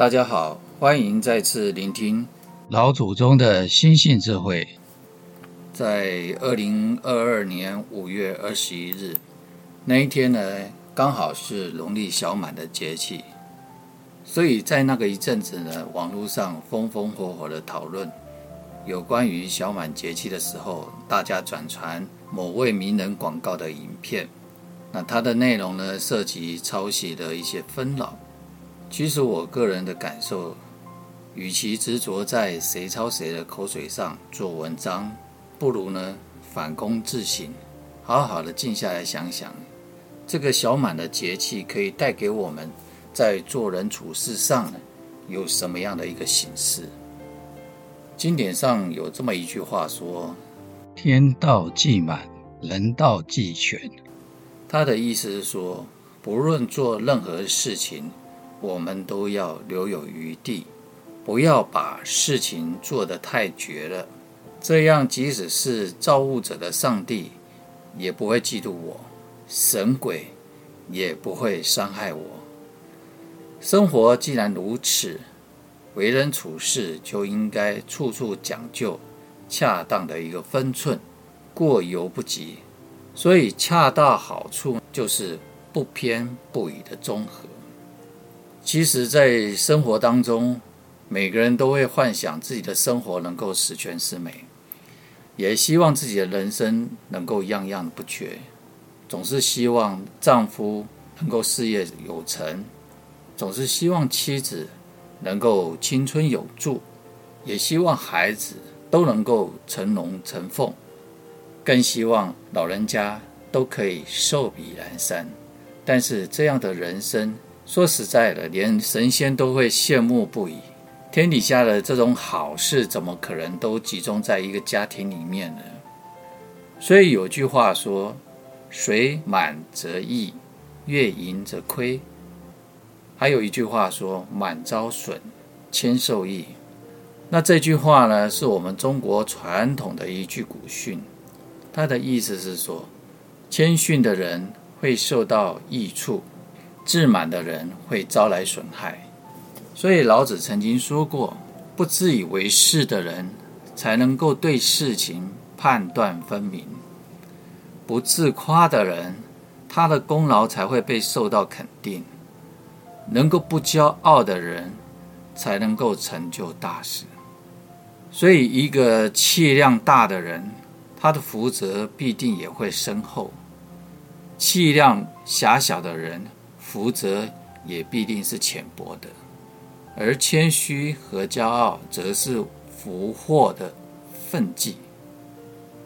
大家好，欢迎再次聆听老祖宗的心性智慧。在二零二二年五月二十一日那一天呢，刚好是农历小满的节气，所以在那个一阵子呢，网络上风风火火的讨论有关于小满节气的时候，大家转传某位名人广告的影片。那它的内容呢，涉及抄袭的一些纷扰。其实我个人的感受，与其执着在谁抄谁的口水上做文章，不如呢反躬自省，好好的静下来想想，这个小满的节气可以带给我们在做人处事上呢有什么样的一个形式？经典上有这么一句话说：“天道既满，人道既全。”他的意思是说，不论做任何事情，我们都要留有余地，不要把事情做得太绝了。这样，即使是造物者的上帝，也不会嫉妒我；神鬼也不会伤害我。生活既然如此，为人处事就应该处处讲究恰当的一个分寸，过犹不及。所以，恰到好处就是不偏不倚的综合。其实，在生活当中，每个人都会幻想自己的生活能够十全十美，也希望自己的人生能够样样不缺。总是希望丈夫能够事业有成，总是希望妻子能够青春有助，也希望孩子都能够成龙成凤，更希望老人家都可以寿比南山。但是，这样的人生，说实在的，连神仙都会羡慕不已。天底下的这种好事，怎么可能都集中在一个家庭里面呢？所以有句话说：“水满则溢，月盈则亏。”还有一句话说：“满招损，谦受益。”那这句话呢，是我们中国传统的一句古训。它的意思是说，谦逊的人会受到益处。自满的人会招来损害，所以老子曾经说过：“不自以为是的人，才能够对事情判断分明；不自夸的人，他的功劳才会被受到肯定；能够不骄傲的人，才能够成就大事。”所以，一个气量大的人，他的福泽必定也会深厚；气量狭小的人，福泽也必定是浅薄的，而谦虚和骄傲则是福祸的分际。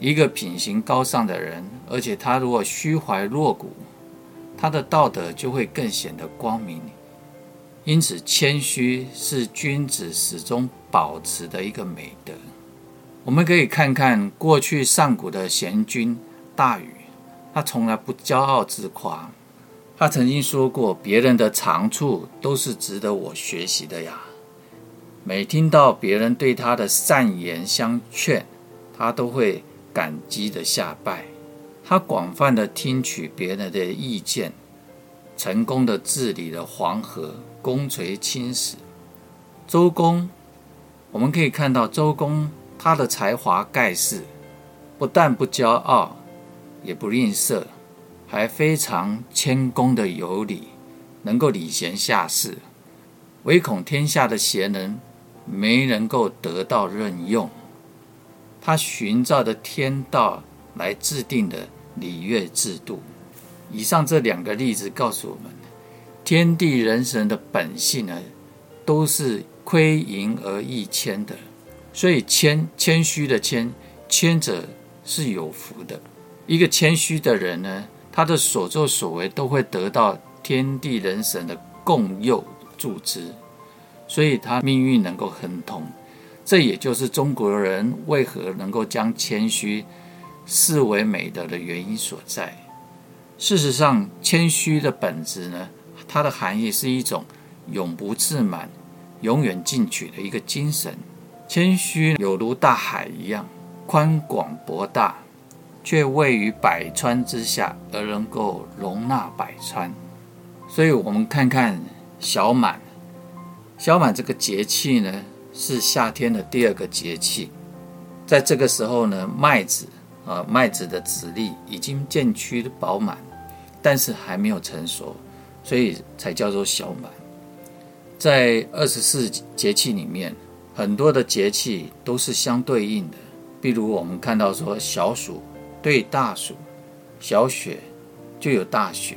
一个品行高尚的人，而且他如果虚怀若谷，他的道德就会更显得光明。因此，谦虚是君子始终保持的一个美德。我们可以看看过去上古的贤君大禹，他从来不骄傲自夸。他曾经说过：“别人的长处都是值得我学习的呀。”每听到别人对他的善言相劝，他都会感激的下拜。他广泛的听取别人的意见，成功的治理了黄河，功垂青史。周公，我们可以看到周公他的才华盖世，不但不骄傲，也不吝啬。还非常谦恭的有礼，能够礼贤下士，唯恐天下的贤人没能够得到任用。他寻照着天道来制定的礼乐制度。以上这两个例子告诉我们，天地人神的本性呢，都是亏盈而益谦的。所以谦谦虚的谦，谦者是有福的。一个谦虚的人呢，他的所作所为都会得到天地人神的共佑助之，所以他命运能够亨通。这也就是中国人为何能够将谦虚视为美德的原因所在。事实上，谦虚的本质呢，它的含义是一种永不自满、永远进取的一个精神。谦虚有如大海一样宽广博大。却位于百川之下，而能够容纳百川。所以，我们看看小满，小满这个节气呢，是夏天的第二个节气，在这个时候呢，麦子啊，麦子的籽粒已经渐趋饱满，但是还没有成熟，所以才叫做小满。在二十四节气里面，很多的节气都是相对应的，比如我们看到说小暑对大暑，小雪就有大雪，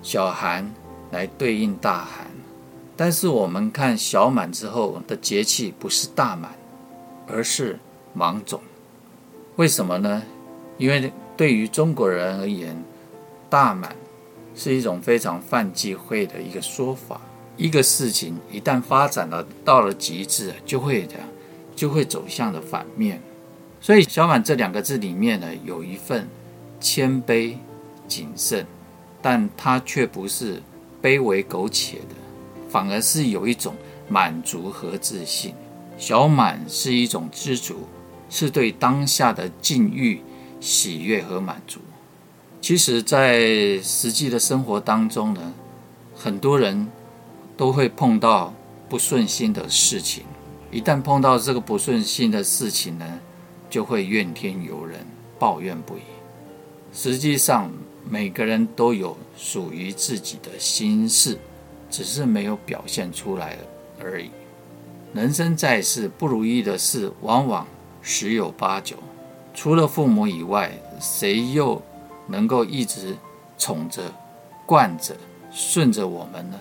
小寒来对应大寒。但是我们看小满之后的节气不是大满，而是芒种。为什么呢？因为对于中国人而言，大满是一种非常犯忌讳的一个说法。一个事情一旦发展了到了极致，就会的就会走向的反面。所以“小满”这两个字里面呢，有一份谦卑谨慎，但它却不是卑微苟且的。反而是有一种满足和自信。小满是一种知足，是对当下的境遇喜悦和满足。其实，在实际的生活当中呢，很多人都会碰到不顺心的事情。一旦碰到这个不顺心的事情呢，就会怨天尤人，抱怨不已。实际上，每个人都有属于自己的心事。只是没有表现出来而已。人生在世，不如意的事往往十有八九。除了父母以外，谁又能够一直宠着、惯着、顺着我们呢？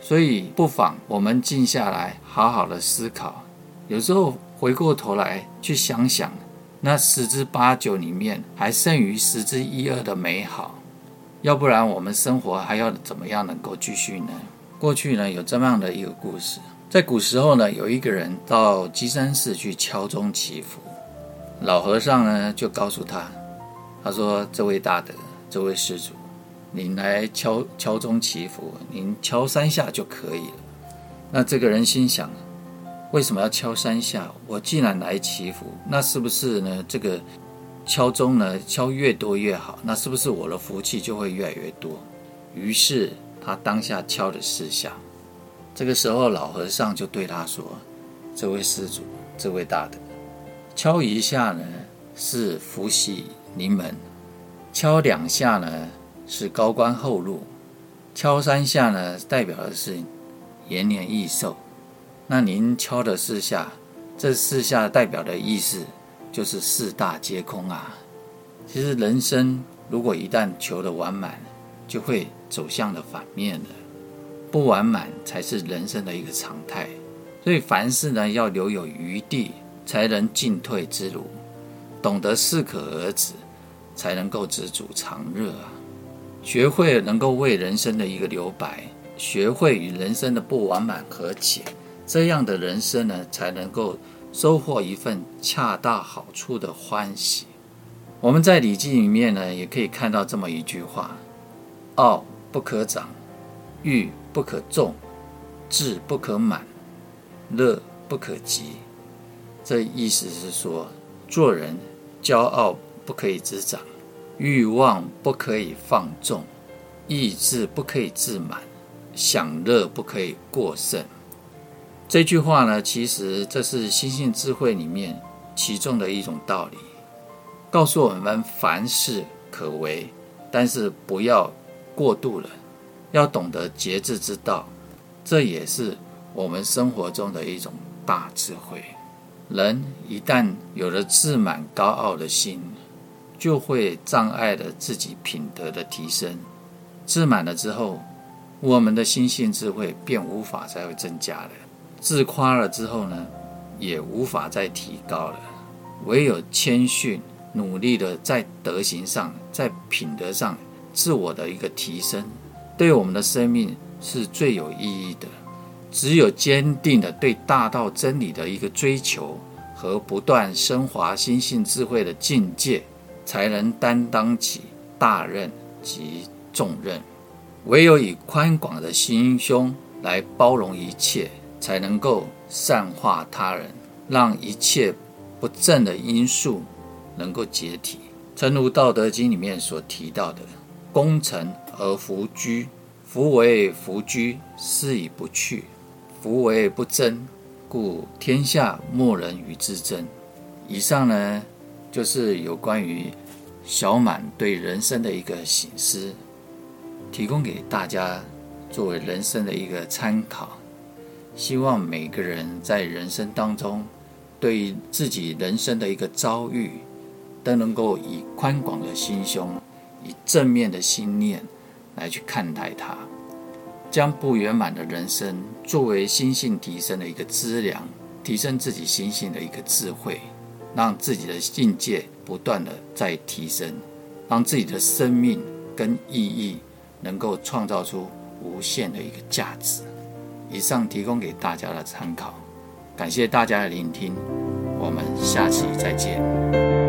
所以，不妨我们静下来，好好的思考。有时候回过头来去想想，那十之八九里面，还剩余十之一二的美好。要不然我们生活还要怎么样能够继续呢？过去呢，有这么样的一个故事，在古时候呢，有一个人到鸡山寺去敲钟祈福，老和尚呢就告诉他，他说：“这位大德，这位施主，您来敲敲钟祈福，您敲三下就可以了。”那这个人心想，为什么要敲三下？我既然来祈福，那是不是呢？这个。敲钟呢，敲越多越好，那是不是我的福气就会越来越多？于是他当下敲了四下。这个时候，老和尚就对他说：“这位施主，这位大德，敲一下呢是福喜临门，敲两下呢是高官厚禄，敲三下呢代表的是延年益寿。那您敲的四下，这四下代表的意思？”就是四大皆空啊！其实人生如果一旦求得完满，就会走向了反面了。不完满才是人生的一个常态。所以凡事呢，要留有余地，才能进退自如。懂得适可而止，才能够知足常乐啊！学会能够为人生的一个留白，学会与人生的不完满和解，这样的人生呢，才能够。收获一份恰到好处的欢喜。我们在《礼记》里面呢，也可以看到这么一句话：“傲不可长，欲不可纵，志不可满，乐不可极。”这意思是说，做人骄傲不可以自长，欲望不可以放纵，意志不可以自满，享乐不可以过剩。这句话呢，其实这是心性智慧里面其中的一种道理，告诉我们凡事可为，但是不要过度了，要懂得节制之道。这也是我们生活中的一种大智慧。人一旦有了自满高傲的心，就会障碍了自己品德的提升。自满了之后，我们的心性智慧便无法再会增加了。自夸了之后呢，也无法再提高了。唯有谦逊，努力的在德行上，在品德上，自我的一个提升，对我们的生命是最有意义的。只有坚定的对大道真理的一个追求和不断升华心性智慧的境界，才能担当起大任及重任。唯有以宽广的心胸来包容一切。才能够善化他人，让一切不正的因素能够解体。诚如《道德经》里面所提到的：“功成而弗居，夫唯弗居，是以不去；夫唯不争，故天下莫人与之争。以上呢，就是有关于小满对人生的一个醒思，提供给大家作为人生的一个参考。希望每个人在人生当中，对自己人生的一个遭遇，都能够以宽广的心胸，以正面的心念来去看待它，将不圆满的人生作为心性提升的一个资粮，提升自己心性的一个智慧，让自己的境界不断的在提升，让自己的生命跟意义能够创造出无限的一个价值。以上提供给大家的参考，感谢大家的聆听，我们下期再见。